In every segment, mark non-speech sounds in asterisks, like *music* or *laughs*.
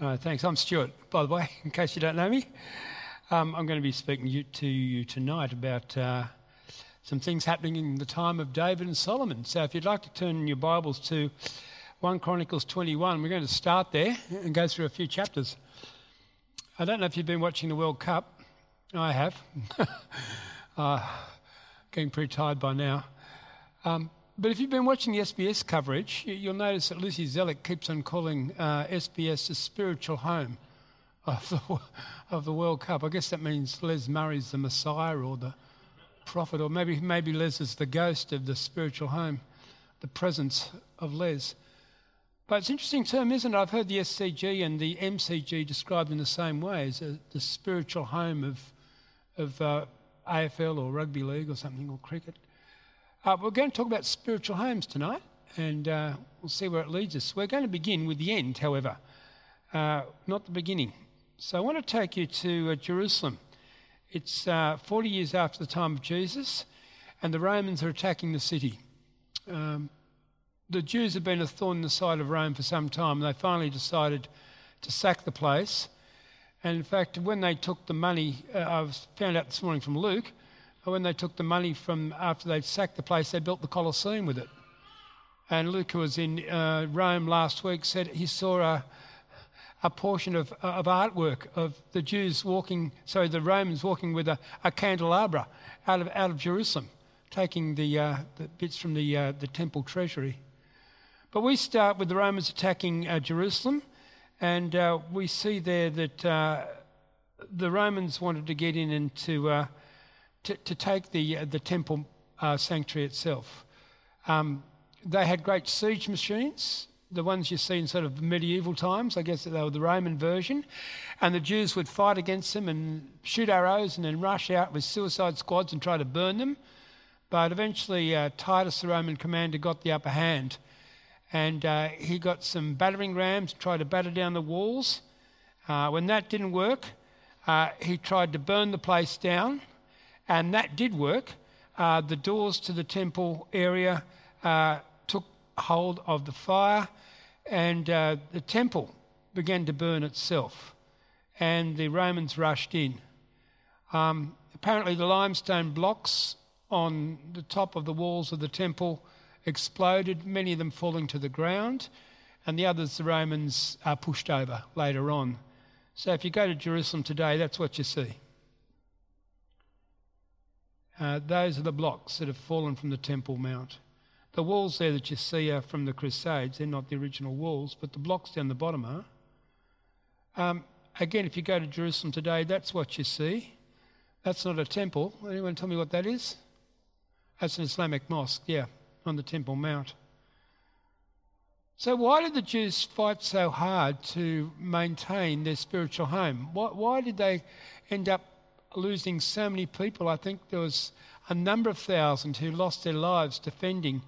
Uh, thanks. I'm Stuart, by the way, *laughs* in case you don't know me. Um, I'm going to be speaking to you tonight about uh, some things happening in the time of David and Solomon. So if you'd like to turn your Bibles to 1 Chronicles 21, we're going to start there and go through a few chapters. I don't know if you've been watching the World Cup. I have. *laughs* uh, getting pretty tired by now. Um, but if you've been watching the SBS coverage, you'll notice that Lucy Zelić keeps on calling uh, SBS the spiritual home of the, of the World Cup. I guess that means Les Murray's the Messiah or the prophet, or maybe, maybe Les is the ghost of the spiritual home, the presence of Les. But it's an interesting term, isn't it? I've heard the SCG and the MCG described in the same way as a, the spiritual home of, of uh, AFL or rugby league or something, or cricket. Uh, we're going to talk about spiritual homes tonight, and uh, we'll see where it leads us. We're going to begin with the end, however, uh, not the beginning. So I want to take you to uh, Jerusalem. It's uh, 40 years after the time of Jesus, and the Romans are attacking the city. Um, the Jews have been a thorn in the side of Rome for some time. They finally decided to sack the place. And in fact, when they took the money, uh, I found out this morning from Luke, when they took the money from after they'd sacked the place, they built the Colosseum with it. And Luke, who was in uh, Rome last week, said he saw a, a portion of, of artwork of the Jews walking, sorry, the Romans walking with a, a candelabra out of, out of Jerusalem, taking the, uh, the bits from the, uh, the temple treasury. But we start with the Romans attacking uh, Jerusalem, and uh, we see there that uh, the Romans wanted to get in and to to, to take the, uh, the temple uh, sanctuary itself. Um, they had great siege machines, the ones you see in sort of medieval times. I guess they were the Roman version. And the Jews would fight against them and shoot arrows and then rush out with suicide squads and try to burn them. But eventually, uh, Titus, the Roman commander, got the upper hand. And uh, he got some battering rams, tried to batter down the walls. Uh, when that didn't work, uh, he tried to burn the place down. And that did work. Uh, the doors to the temple area uh, took hold of the fire, and uh, the temple began to burn itself. And the Romans rushed in. Um, apparently, the limestone blocks on the top of the walls of the temple exploded, many of them falling to the ground, and the others the Romans pushed over later on. So, if you go to Jerusalem today, that's what you see. Uh, those are the blocks that have fallen from the Temple Mount. The walls there that you see are from the Crusades. They're not the original walls, but the blocks down the bottom are. Um, again, if you go to Jerusalem today, that's what you see. That's not a temple. Anyone tell me what that is? That's an Islamic mosque, yeah, on the Temple Mount. So, why did the Jews fight so hard to maintain their spiritual home? Why, why did they end up losing so many people. I think there was a number of thousand who lost their lives defending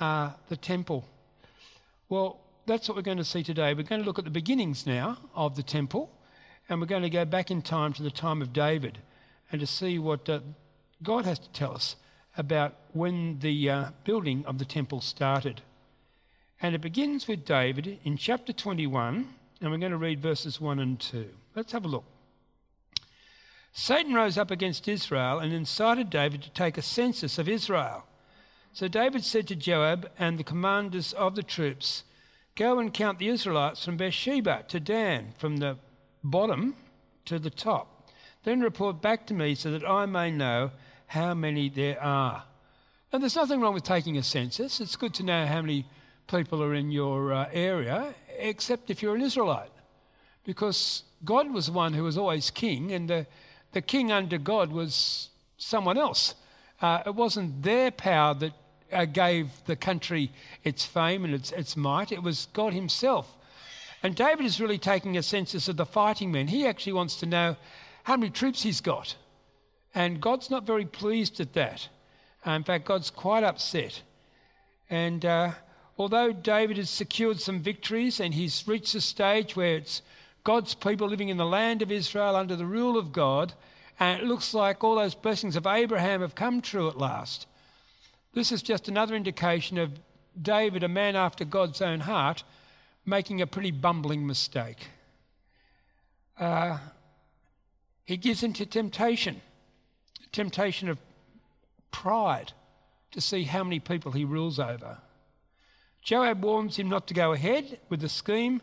uh, the temple. Well, that's what we're going to see today. We're going to look at the beginnings now of the temple, and we're going to go back in time to the time of David and to see what uh, God has to tell us about when the uh, building of the temple started. And it begins with David in chapter 21, and we're going to read verses 1 and 2. Let's have a look. Satan rose up against Israel and incited David to take a census of Israel. So David said to Joab and the commanders of the troops, Go and count the Israelites from Beersheba to Dan, from the bottom to the top. Then report back to me so that I may know how many there are. And there's nothing wrong with taking a census. It's good to know how many people are in your uh, area, except if you're an Israelite. Because God was the one who was always king, and the the king under God was someone else. Uh, it wasn't their power that uh, gave the country its fame and its, its might, it was God Himself. And David is really taking a census of the fighting men. He actually wants to know how many troops he's got. And God's not very pleased at that. Uh, in fact, God's quite upset. And uh, although David has secured some victories and he's reached a stage where it's God's people living in the land of Israel under the rule of God, and it looks like all those blessings of Abraham have come true at last. This is just another indication of David, a man after God's own heart, making a pretty bumbling mistake. uh, he gives into temptation, temptation of pride to see how many people he rules over. Joab warns him not to go ahead with the scheme,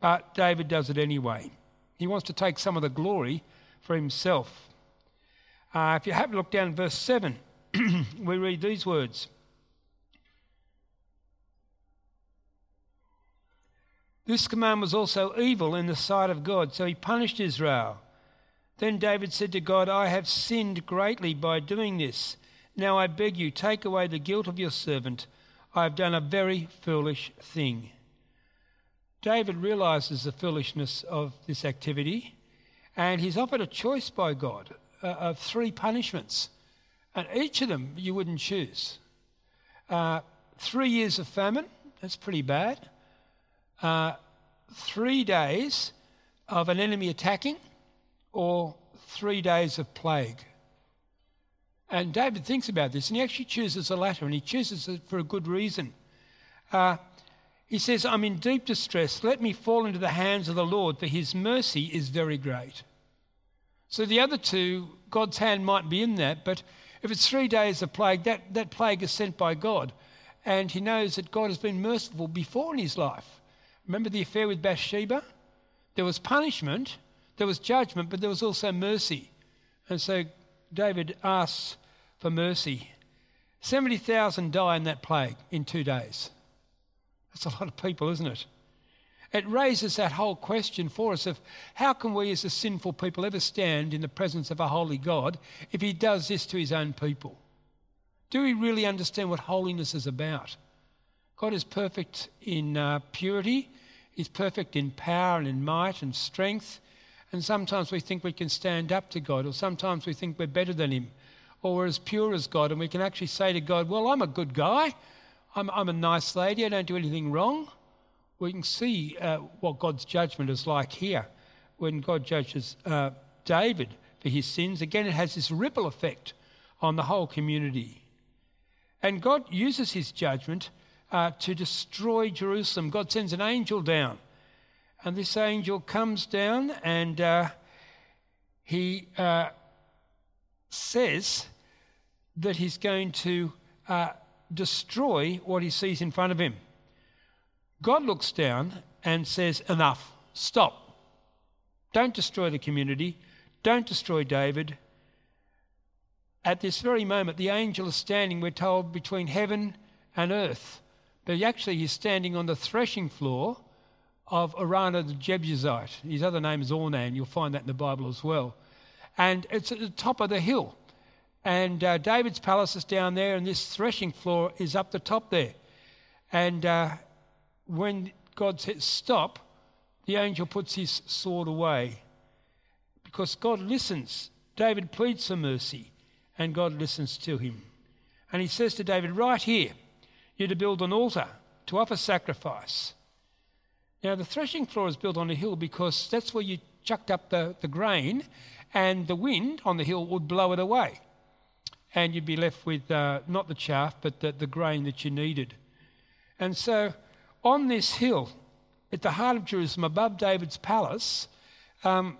but David does it anyway. He wants to take some of the glory for himself. Uh, if you have a look down verse 7, *clears throat* we read these words. This command was also evil in the sight of God, so he punished Israel. Then David said to God, I have sinned greatly by doing this. Now I beg you, take away the guilt of your servant. I have done a very foolish thing. David realizes the foolishness of this activity, and he's offered a choice by God uh, of three punishments. And each of them you wouldn't choose. Uh, three years of famine, that's pretty bad. Uh, three days of an enemy attacking, or three days of plague. And David thinks about this and he actually chooses the latter and he chooses it for a good reason. Uh, he says, I'm in deep distress. Let me fall into the hands of the Lord, for his mercy is very great. So the other two, God's hand might be in that, but if it's three days of plague, that, that plague is sent by God. And he knows that God has been merciful before in his life. Remember the affair with Bathsheba? There was punishment, there was judgment, but there was also mercy. And so David asks for mercy. 70,000 die in that plague in two days. That's a lot of people, isn't it? It raises that whole question for us of how can we as a sinful people ever stand in the presence of a holy God if he does this to his own people? Do we really understand what holiness is about? God is perfect in uh, purity, He's perfect in power and in might and strength. And sometimes we think we can stand up to God, or sometimes we think we're better than Him, or we're as pure as God, and we can actually say to God, Well, I'm a good guy. I'm, I'm a nice lady. I don't do anything wrong. We can see uh, what God's judgment is like here when God judges uh, David for his sins. Again, it has this ripple effect on the whole community. And God uses his judgment uh, to destroy Jerusalem. God sends an angel down and this angel comes down and uh, he uh, says that he's going to uh, destroy what he sees in front of him. God looks down and says, Enough, stop. Don't destroy the community, don't destroy David. At this very moment, the angel is standing, we're told, between heaven and earth. But actually he's standing on the threshing floor of Araunah the Jebusite. His other name is Ornan. You'll find that in the Bible as well. And it's at the top of the hill. And uh, David's palace is down there, and this threshing floor is up the top there. And uh, when God says stop, the angel puts his sword away because God listens. David pleads for mercy, and God listens to him. And he says to David, Right here, you're to build an altar to offer sacrifice. Now, the threshing floor is built on a hill because that's where you chucked up the, the grain, and the wind on the hill would blow it away. And you'd be left with uh, not the chaff, but the, the grain that you needed. And so, on this hill, at the heart of Jerusalem, above David's palace, um,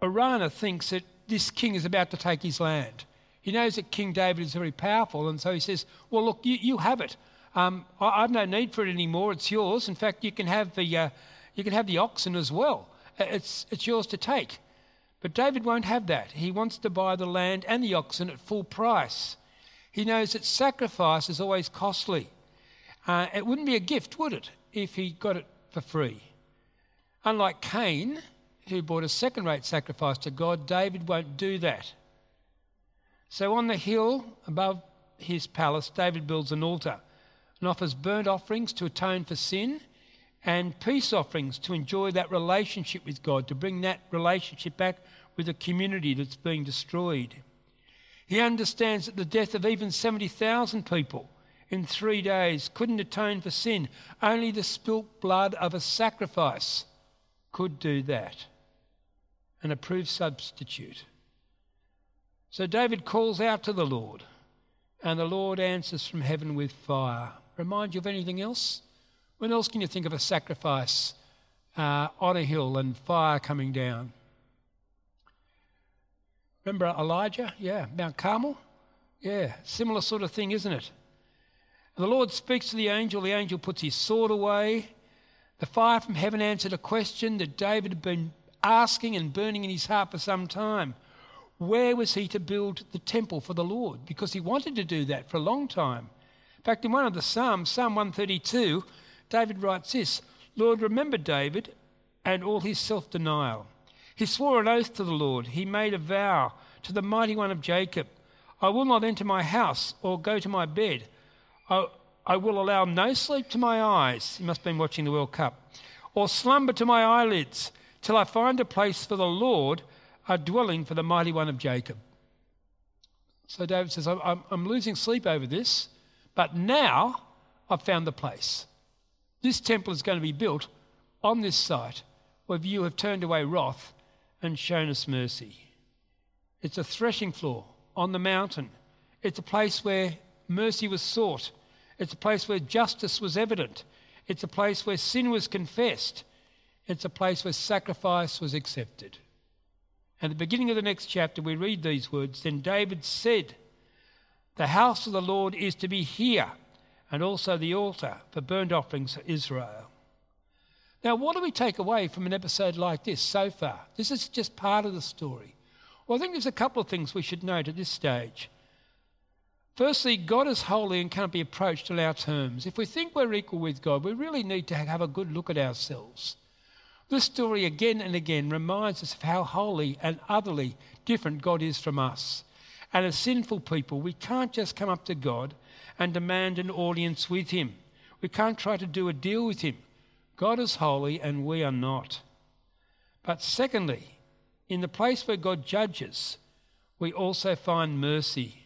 Araunah thinks that this king is about to take his land. He knows that King David is very powerful, and so he says, Well, look, you, you have it. Um, I, have no need for it anymore. It's yours. In fact, you can have the, uh, you can have the oxen as well. Uh, it's, it's yours to take. But David won't have that. He wants to buy the land and the oxen at full price. He knows that sacrifice is always costly. Uh, it wouldn't be a gift, would it, if he got it for free? Unlike Cain, who brought a second rate sacrifice to God, David won't do that. So on the hill above his palace, David builds an altar and offers burnt offerings to atone for sin and peace offerings to enjoy that relationship with God, to bring that relationship back with a community that's being destroyed. He understands that the death of even 70,000 people in three days couldn't atone for sin. Only the spilt blood of a sacrifice could do that. An approved substitute. So David calls out to the Lord, and the Lord answers from heaven with fire remind you of anything else? When else can you think of a sacrifice uh, on a hill and fire coming down. Remember Elijah? Yeah, Mount Carmel? Yeah, similar sort of thing, isn't it? The Lord speaks to the angel, the angel puts his sword away. The fire from heaven answered a question that David had been asking and burning in his heart for some time. Where was he to build the temple for the Lord? Because he wanted to do that for a long time. In fact, in one of the Psalms, Psalm 132, David writes this Lord, remember David and all his self denial. He swore an oath to the Lord. He made a vow to the mighty one of Jacob I will not enter my house or go to my bed. I, I will allow no sleep to my eyes. He must have been watching the World Cup. Or slumber to my eyelids till I find a place for the Lord, a dwelling for the mighty one of Jacob. So David says, I'm, I'm losing sleep over this, but now I've found the place. This temple is going to be built on this site where you have turned away wrath and shown us mercy. It's a threshing floor on the mountain. It's a place where mercy was sought. It's a place where justice was evident. It's a place where sin was confessed. It's a place where sacrifice was accepted. At the beginning of the next chapter, we read these words Then David said, The house of the Lord is to be here, and also the altar for burnt offerings for Israel. Now, what do we take away from an episode like this so far? This is just part of the story. Well, I think there's a couple of things we should note at this stage. Firstly, God is holy and can't be approached on our terms. If we think we're equal with God, we really need to have a good look at ourselves. This story again and again reminds us of how holy and utterly different God is from us. And as sinful people, we can't just come up to God and demand an audience with Him. We can't try to do a deal with Him. God is holy and we are not. But secondly, in the place where God judges, we also find mercy.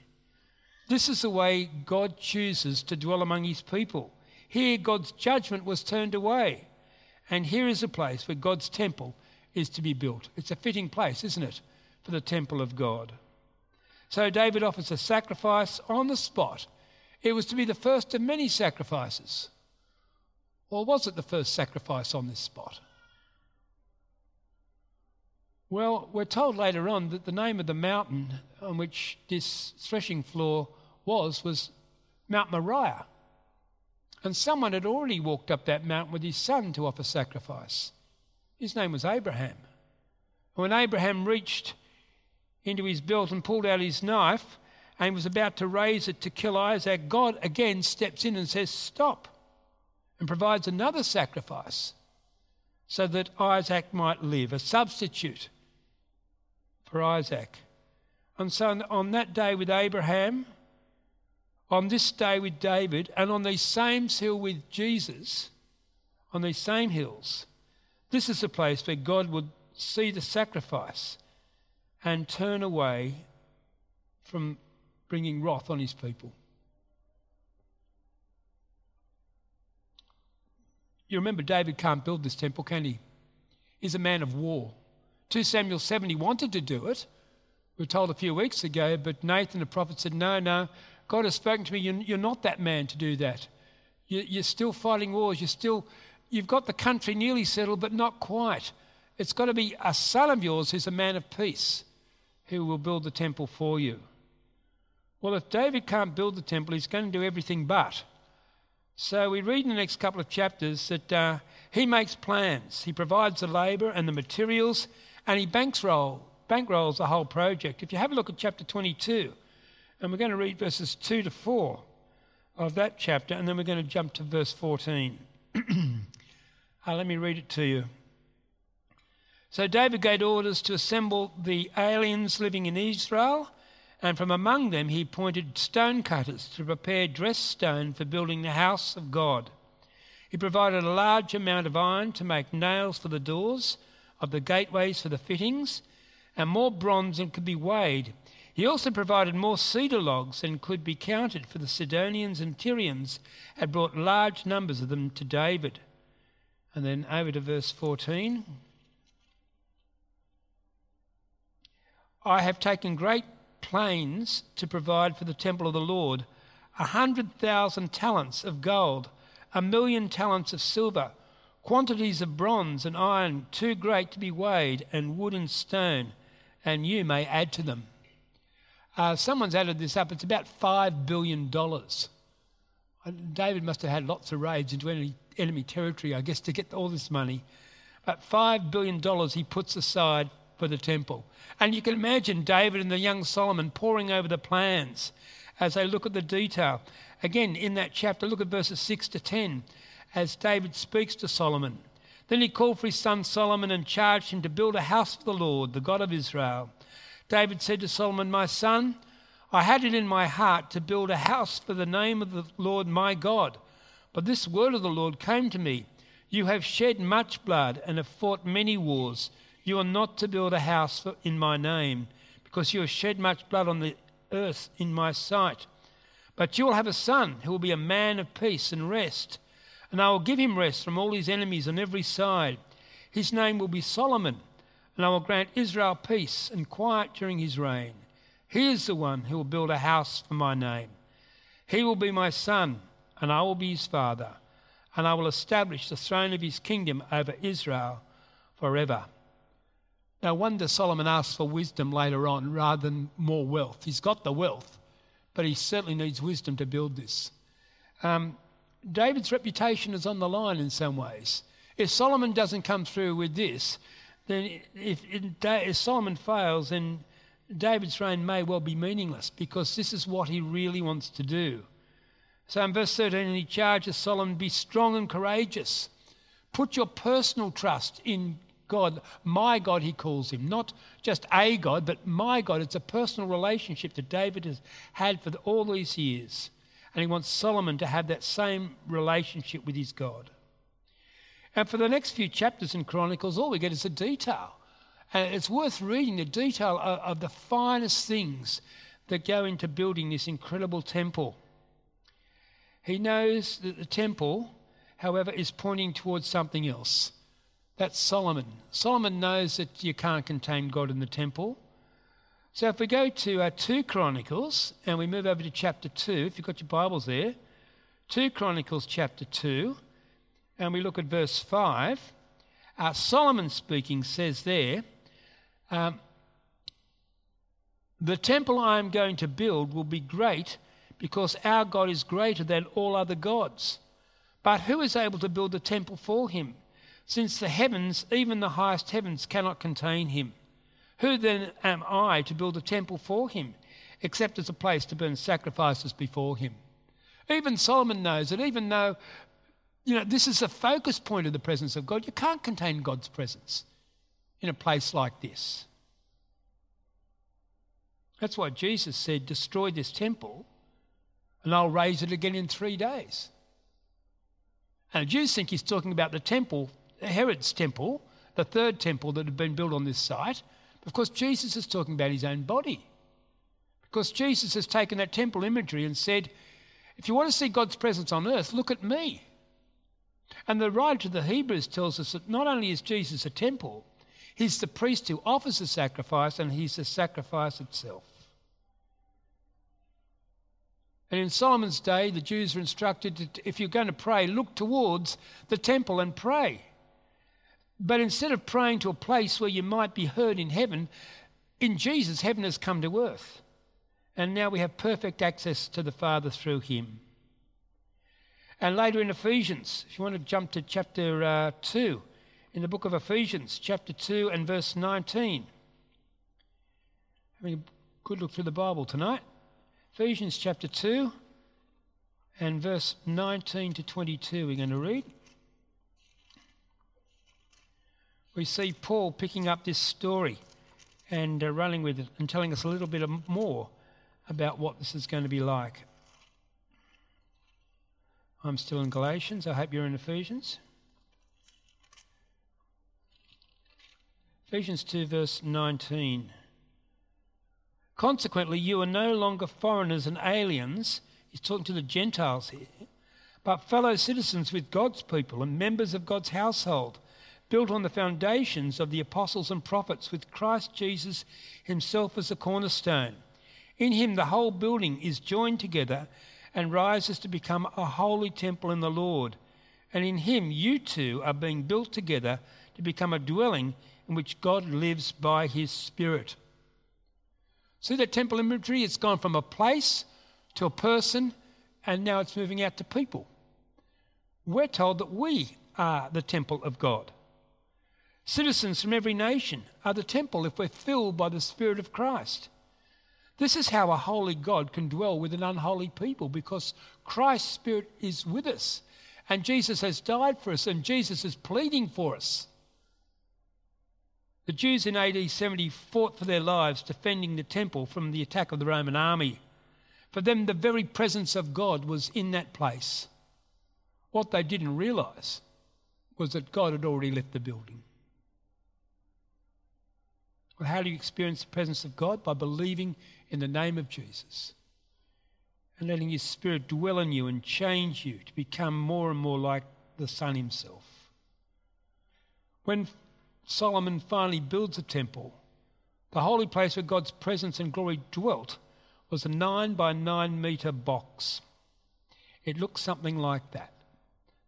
This is the way God chooses to dwell among his people. Here, God's judgment was turned away. And here is a place where God's temple is to be built. It's a fitting place, isn't it, for the temple of God? So David offers a sacrifice on the spot. It was to be the first of many sacrifices. Or was it the first sacrifice on this spot? Well, we're told later on that the name of the mountain on which this threshing floor was was Mount Moriah. And someone had already walked up that mountain with his son to offer sacrifice. His name was Abraham. And when Abraham reached into his belt and pulled out his knife and was about to raise it to kill Isaac, God again steps in and says, Stop and provides another sacrifice so that Isaac might live, a substitute for Isaac. And so on that day with Abraham, on this day with David, and on these same hill with Jesus, on these same hills, this is the place where God would see the sacrifice and turn away from bringing wrath on his people. You remember David can't build this temple, can he? He's a man of war. 2 Samuel 7, he wanted to do it. We were told a few weeks ago, but Nathan the prophet said, No, no, God has spoken to me. You're not that man to do that. You're still fighting wars. You're still, you've got the country nearly settled, but not quite. It's got to be a son of yours who's a man of peace who will build the temple for you. Well, if David can't build the temple, he's going to do everything but. So we read in the next couple of chapters that uh, he makes plans, he provides the labour and the materials, and he bankroll, bankrolls the whole project. If you have a look at chapter 22, and we're going to read verses 2 to 4 of that chapter, and then we're going to jump to verse 14. *clears throat* uh, let me read it to you. So David gave orders to assemble the aliens living in Israel and from among them he appointed stone cutters to prepare dressed stone for building the house of God. He provided a large amount of iron to make nails for the doors of the gateways for the fittings, and more bronze than could be weighed. He also provided more cedar logs than could be counted, for the Sidonians and Tyrians had brought large numbers of them to David. And then over to verse 14. I have taken great plains to provide for the temple of the Lord, a hundred thousand talents of gold, a million talents of silver, quantities of bronze and iron too great to be weighed, and wood and stone, and you may add to them. Uh, someone's added this up. It's about $5 billion. David must have had lots of raids into enemy, enemy territory, I guess, to get all this money. But $5 billion he puts aside for the temple. And you can imagine David and the young Solomon poring over the plans as they look at the detail. Again, in that chapter, look at verses 6 to 10 as David speaks to Solomon. Then he called for his son Solomon and charged him to build a house for the Lord, the God of Israel. David said to Solomon, My son, I had it in my heart to build a house for the name of the Lord my God. But this word of the Lord came to me You have shed much blood and have fought many wars. You are not to build a house for, in my name, because you have shed much blood on the earth in my sight. But you will have a son who will be a man of peace and rest, and I will give him rest from all his enemies on every side. His name will be Solomon, and I will grant Israel peace and quiet during his reign. He is the one who will build a house for my name. He will be my son, and I will be his father, and I will establish the throne of his kingdom over Israel forever. No wonder Solomon asks for wisdom later on rather than more wealth. He's got the wealth, but he certainly needs wisdom to build this. Um, David's reputation is on the line in some ways. If Solomon doesn't come through with this, then if, if Solomon fails, then David's reign may well be meaningless because this is what he really wants to do. So in verse 13, he charges Solomon, be strong and courageous. Put your personal trust in God. My God, he calls him. Not just a God, but my God. It's a personal relationship that David has had for all these years. And he wants Solomon to have that same relationship with his God. And for the next few chapters in Chronicles, all we get is a detail. And it's worth reading the detail of, of the finest things that go into building this incredible temple. He knows that the temple, however, is pointing towards something else. That's Solomon. Solomon knows that you can't contain God in the temple. So if we go to uh, 2 Chronicles and we move over to chapter 2, if you've got your Bibles there, 2 Chronicles chapter 2, and we look at verse 5, uh, Solomon speaking says there, um, The temple I am going to build will be great because our God is greater than all other gods. But who is able to build the temple for him? Since the heavens, even the highest heavens, cannot contain him. Who then am I to build a temple for him, except as a place to burn sacrifices before him? Even Solomon knows that even though you know this is the focus point of the presence of God, you can't contain God's presence in a place like this. That's why Jesus said, Destroy this temple, and I'll raise it again in three days. And the Jews think he's talking about the temple Herod's temple, the third temple that had been built on this site. Of course, Jesus is talking about his own body. Because Jesus has taken that temple imagery and said, if you want to see God's presence on earth, look at me. And the writer to the Hebrews tells us that not only is Jesus a temple, he's the priest who offers the sacrifice and he's the sacrifice itself. And in Solomon's day, the Jews were instructed that if you're going to pray, look towards the temple and pray. But instead of praying to a place where you might be heard in heaven, in Jesus, heaven has come to earth. And now we have perfect access to the Father through him. And later in Ephesians, if you want to jump to chapter uh, 2, in the book of Ephesians, chapter 2 and verse 19. Having a good look through the Bible tonight. Ephesians chapter 2 and verse 19 to 22, we're going to read. We see Paul picking up this story and uh, running with it and telling us a little bit more about what this is going to be like. I'm still in Galatians. I hope you're in Ephesians. Ephesians 2, verse 19. Consequently, you are no longer foreigners and aliens. He's talking to the Gentiles here, but fellow citizens with God's people and members of God's household built on the foundations of the apostles and prophets, with Christ Jesus himself as the cornerstone. In him, the whole building is joined together and rises to become a holy temple in the Lord. And in him you two are being built together to become a dwelling in which God lives by his Spirit. See that temple imagery? It's gone from a place to a person, and now it's moving out to people. We're told that we are the temple of God. Citizens from every nation are the temple if we're filled by the Spirit of Christ. This is how a holy God can dwell with an unholy people because Christ's Spirit is with us. And Jesus has died for us, and Jesus is pleading for us. The Jews in AD 70 fought for their lives defending the temple from the attack of the Roman army. For them, the very presence of God was in that place. What they didn't realise was that God had already left the building. Well, how do you experience the presence of God? By believing in the name of Jesus and letting His Spirit dwell in you and change you to become more and more like the Son Himself. When Solomon finally builds a temple, the holy place where God's presence and glory dwelt was a nine by nine metre box. It looked something like that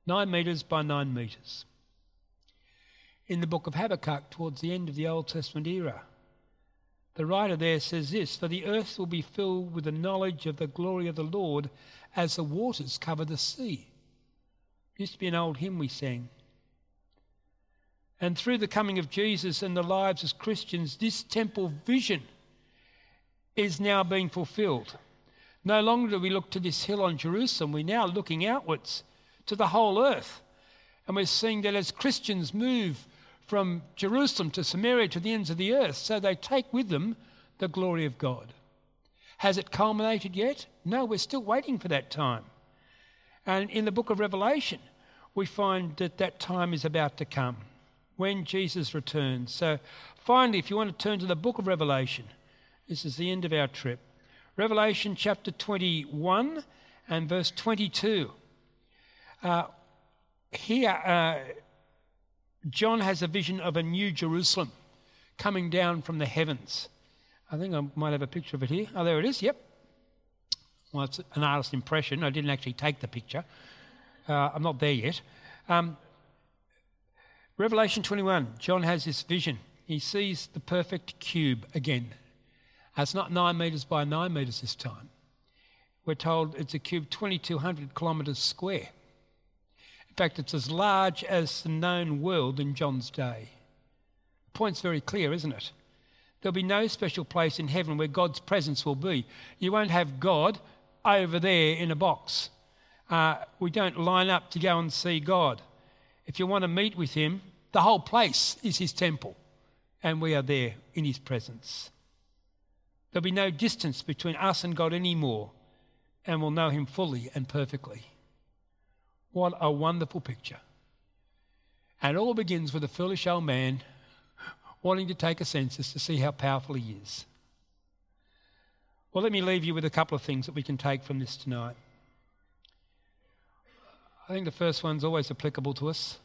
nine metres by nine metres. In the book of Habakkuk, towards the end of the Old Testament era, the writer there says this For the earth will be filled with the knowledge of the glory of the Lord as the waters cover the sea. It used to be an old hymn we sang. And through the coming of Jesus and the lives as Christians, this temple vision is now being fulfilled. No longer do we look to this hill on Jerusalem, we're now looking outwards to the whole earth. And we're seeing that as Christians move from Jerusalem to Samaria to the ends of the earth, so they take with them the glory of God. Has it culminated yet? No, we're still waiting for that time. And in the book of Revelation, we find that that time is about to come when Jesus returns. So, finally, if you want to turn to the book of Revelation, this is the end of our trip. Revelation chapter 21 and verse 22. Uh, here, uh, John has a vision of a new Jerusalem coming down from the heavens. I think I might have a picture of it here. Oh, there it is. Yep. Well, it's an artist's impression. I didn't actually take the picture. Uh, I'm not there yet. Um, Revelation 21, John has this vision. He sees the perfect cube again. It's not nine metres by nine metres this time. We're told it's a cube 2,200 kilometres square. Fact, it's as large as the known world in John's day. The point's very clear, isn't it? There'll be no special place in heaven where God's presence will be. You won't have God over there in a box. Uh, we don't line up to go and see God. If you want to meet with him, the whole place is his temple, and we are there in his presence. There'll be no distance between us and God anymore, and we'll know him fully and perfectly. What a wonderful picture. And it all begins with a foolish old man wanting to take a census to see how powerful he is. Well, let me leave you with a couple of things that we can take from this tonight. I think the first one's always applicable to us.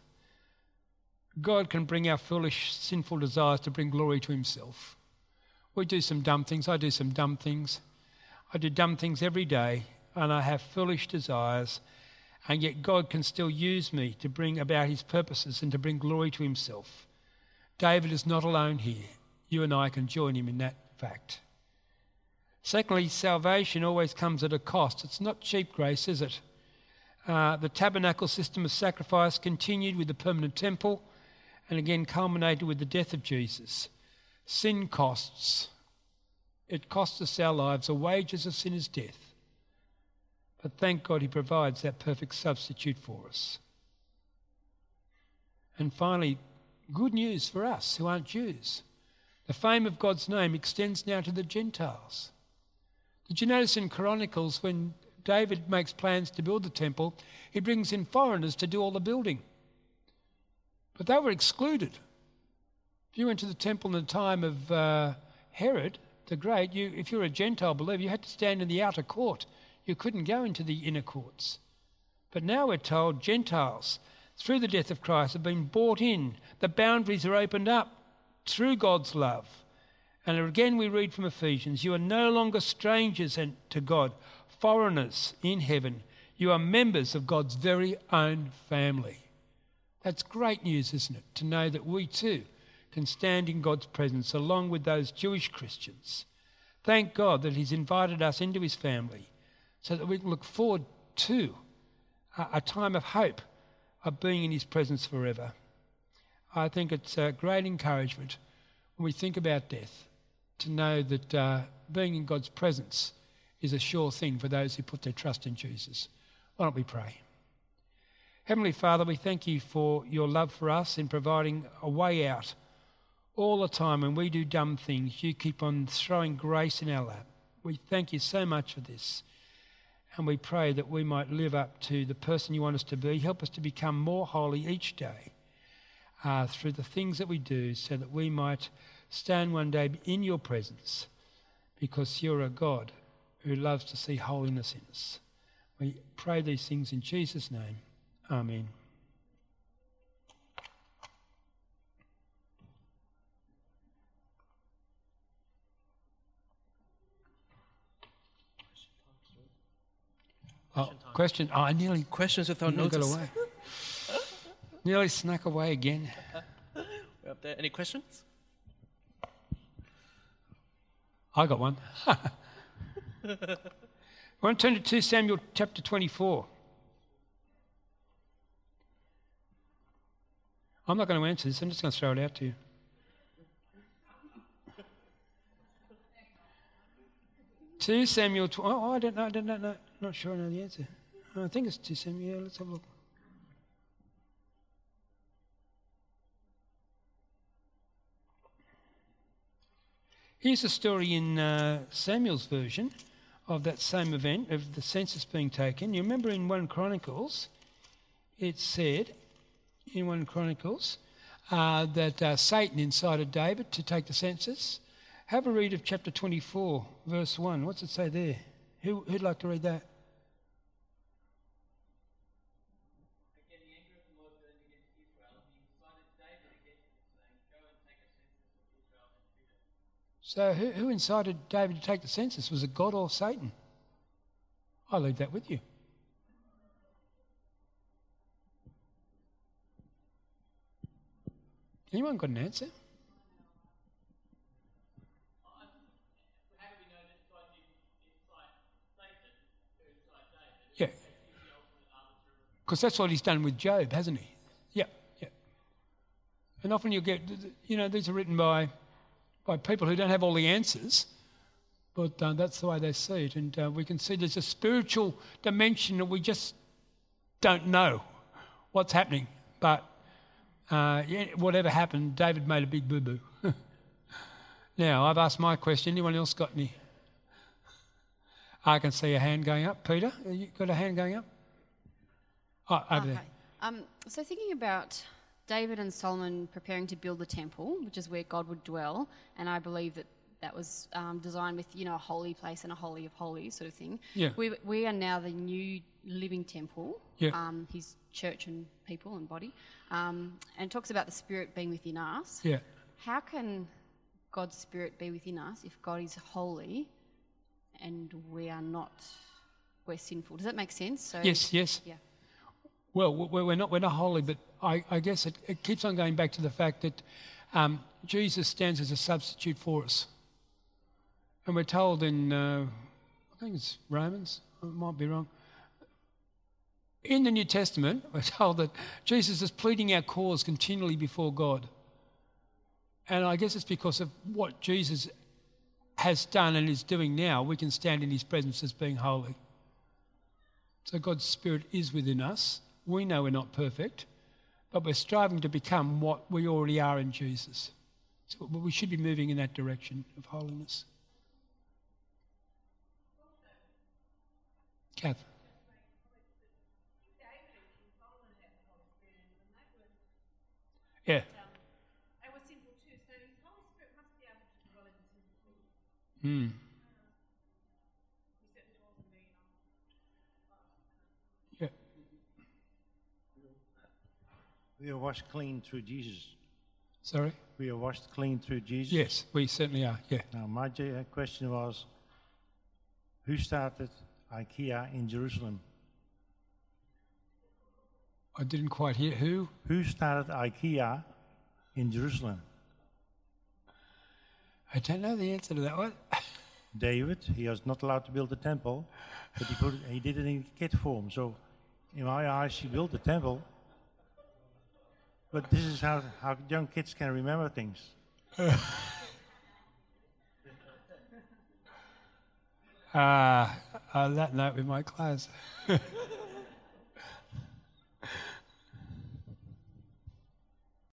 God can bring our foolish, sinful desires to bring glory to Himself. We do some dumb things. I do some dumb things. I do dumb things every day, and I have foolish desires, and yet God can still use me to bring about His purposes and to bring glory to Himself. David is not alone here. You and I can join him in that fact. Secondly, salvation always comes at a cost. It's not cheap grace, is it? Uh, the tabernacle system of sacrifice continued with the permanent temple and again culminated with the death of Jesus. Sin costs. It costs us our lives. The wages of sin is death. But thank God he provides that perfect substitute for us. And finally, good news for us who aren't Jews. The fame of God's name extends now to the Gentiles. Did you notice in Chronicles when David makes plans to build the temple, he brings in foreigners to do all the building. But they were excluded. If you went to the temple in the time of uh, Herod the Great, you, if you were a Gentile believer, you had to stand in the outer court. You couldn't go into the inner courts. But now we're told Gentiles, through the death of Christ, have been brought in. The boundaries are opened up through God's love. And again, we read from Ephesians you are no longer strangers to God, foreigners in heaven. You are members of God's very own family. That's great news, isn't it? To know that we too can stand in God's presence along with those Jewish Christians. Thank God that He's invited us into His family so that we can look forward to a time of hope of being in His presence forever. I think it's a great encouragement when we think about death to know that uh, being in God's presence is a sure thing for those who put their trust in Jesus. Why don't we pray? Heavenly Father, we thank you for your love for us in providing a way out. All the time when we do dumb things, you keep on throwing grace in our lap. We thank you so much for this. And we pray that we might live up to the person you want us to be. Help us to become more holy each day uh, through the things that we do so that we might stand one day in your presence because you're a God who loves to see holiness in us. We pray these things in Jesus' name. Amen. Oh, question. Oh, I nearly questions without nearly got notice. away. *laughs* nearly snuck away again. *laughs* We're up there. Any questions? I got one. I want to turn to 2 Samuel chapter 24. I'm not going to answer this, I'm just going to throw it out to you. Two Samuel. Tw- oh, I don't know. I don't know. Not sure I know the answer. I think it's Samuel. Yeah, let's have a look. Here's a story in uh, Samuel's version of that same event of the census being taken. You remember in 1 Chronicles, it said in 1 Chronicles uh, that uh, Satan incited David to take the census. Have a read of chapter 24, verse 1. What's it say there? Who, who'd like to read that? So, who, who incited David to take the census? Was it God or Satan? I leave that with you. Anyone got an answer? Yeah. Because that's what he's done with Job, hasn't he? Yeah, yeah. And often you'll get, you know, these are written by, by people who don't have all the answers, but uh, that's the way they see it. And uh, we can see there's a spiritual dimension that we just don't know what's happening. But uh, whatever happened, David made a big boo boo. *laughs* now, I've asked my question. Anyone else got any? I can see a hand going up. Peter, you got a hand going up? Oh, over there. Okay. Um, so thinking about David and Solomon preparing to build the temple, which is where God would dwell, and I believe that that was um, designed with you know a holy place and a holy of holies sort of thing. Yeah. We we are now the new living temple. Yeah. Um, his church and people and body, um, and talks about the Spirit being within us. Yeah. How can God's Spirit be within us if God is holy and we are not? We're sinful. Does that make sense? So Yes, yes. Yeah. Well, we're not, we're not holy, but I, I guess it, it keeps on going back to the fact that um, Jesus stands as a substitute for us. And we're told in, uh, I think it's Romans, I might be wrong. In the New Testament, *laughs* we're told that Jesus is pleading our cause continually before God. And I guess it's because of what Jesus has done and is doing now, we can stand in his presence as being holy. So God's Spirit is within us. We know we're not perfect, but we're striving to become what we already are in Jesus. So we should be moving in that direction of holiness. Kath. Yeah. Were simple too, so His Holy Spirit must be able to dwell in the simple people. Hmm. He certainly wasn't being Yeah. We are washed clean through Jesus. Sorry? We are washed clean through Jesus. Yes, we certainly are. Yeah. Now, my j- uh, question was who started IKEA in Jerusalem? I didn't quite hear who. Who started IKEA in Jerusalem? I don't know the answer to that one. *laughs* David. He was not allowed to build the temple, but he, put it, he did it in kit form. So, in my eyes, he built the temple. But this is how, how young kids can remember things. Uh, *laughs* on that note, we might close. *laughs*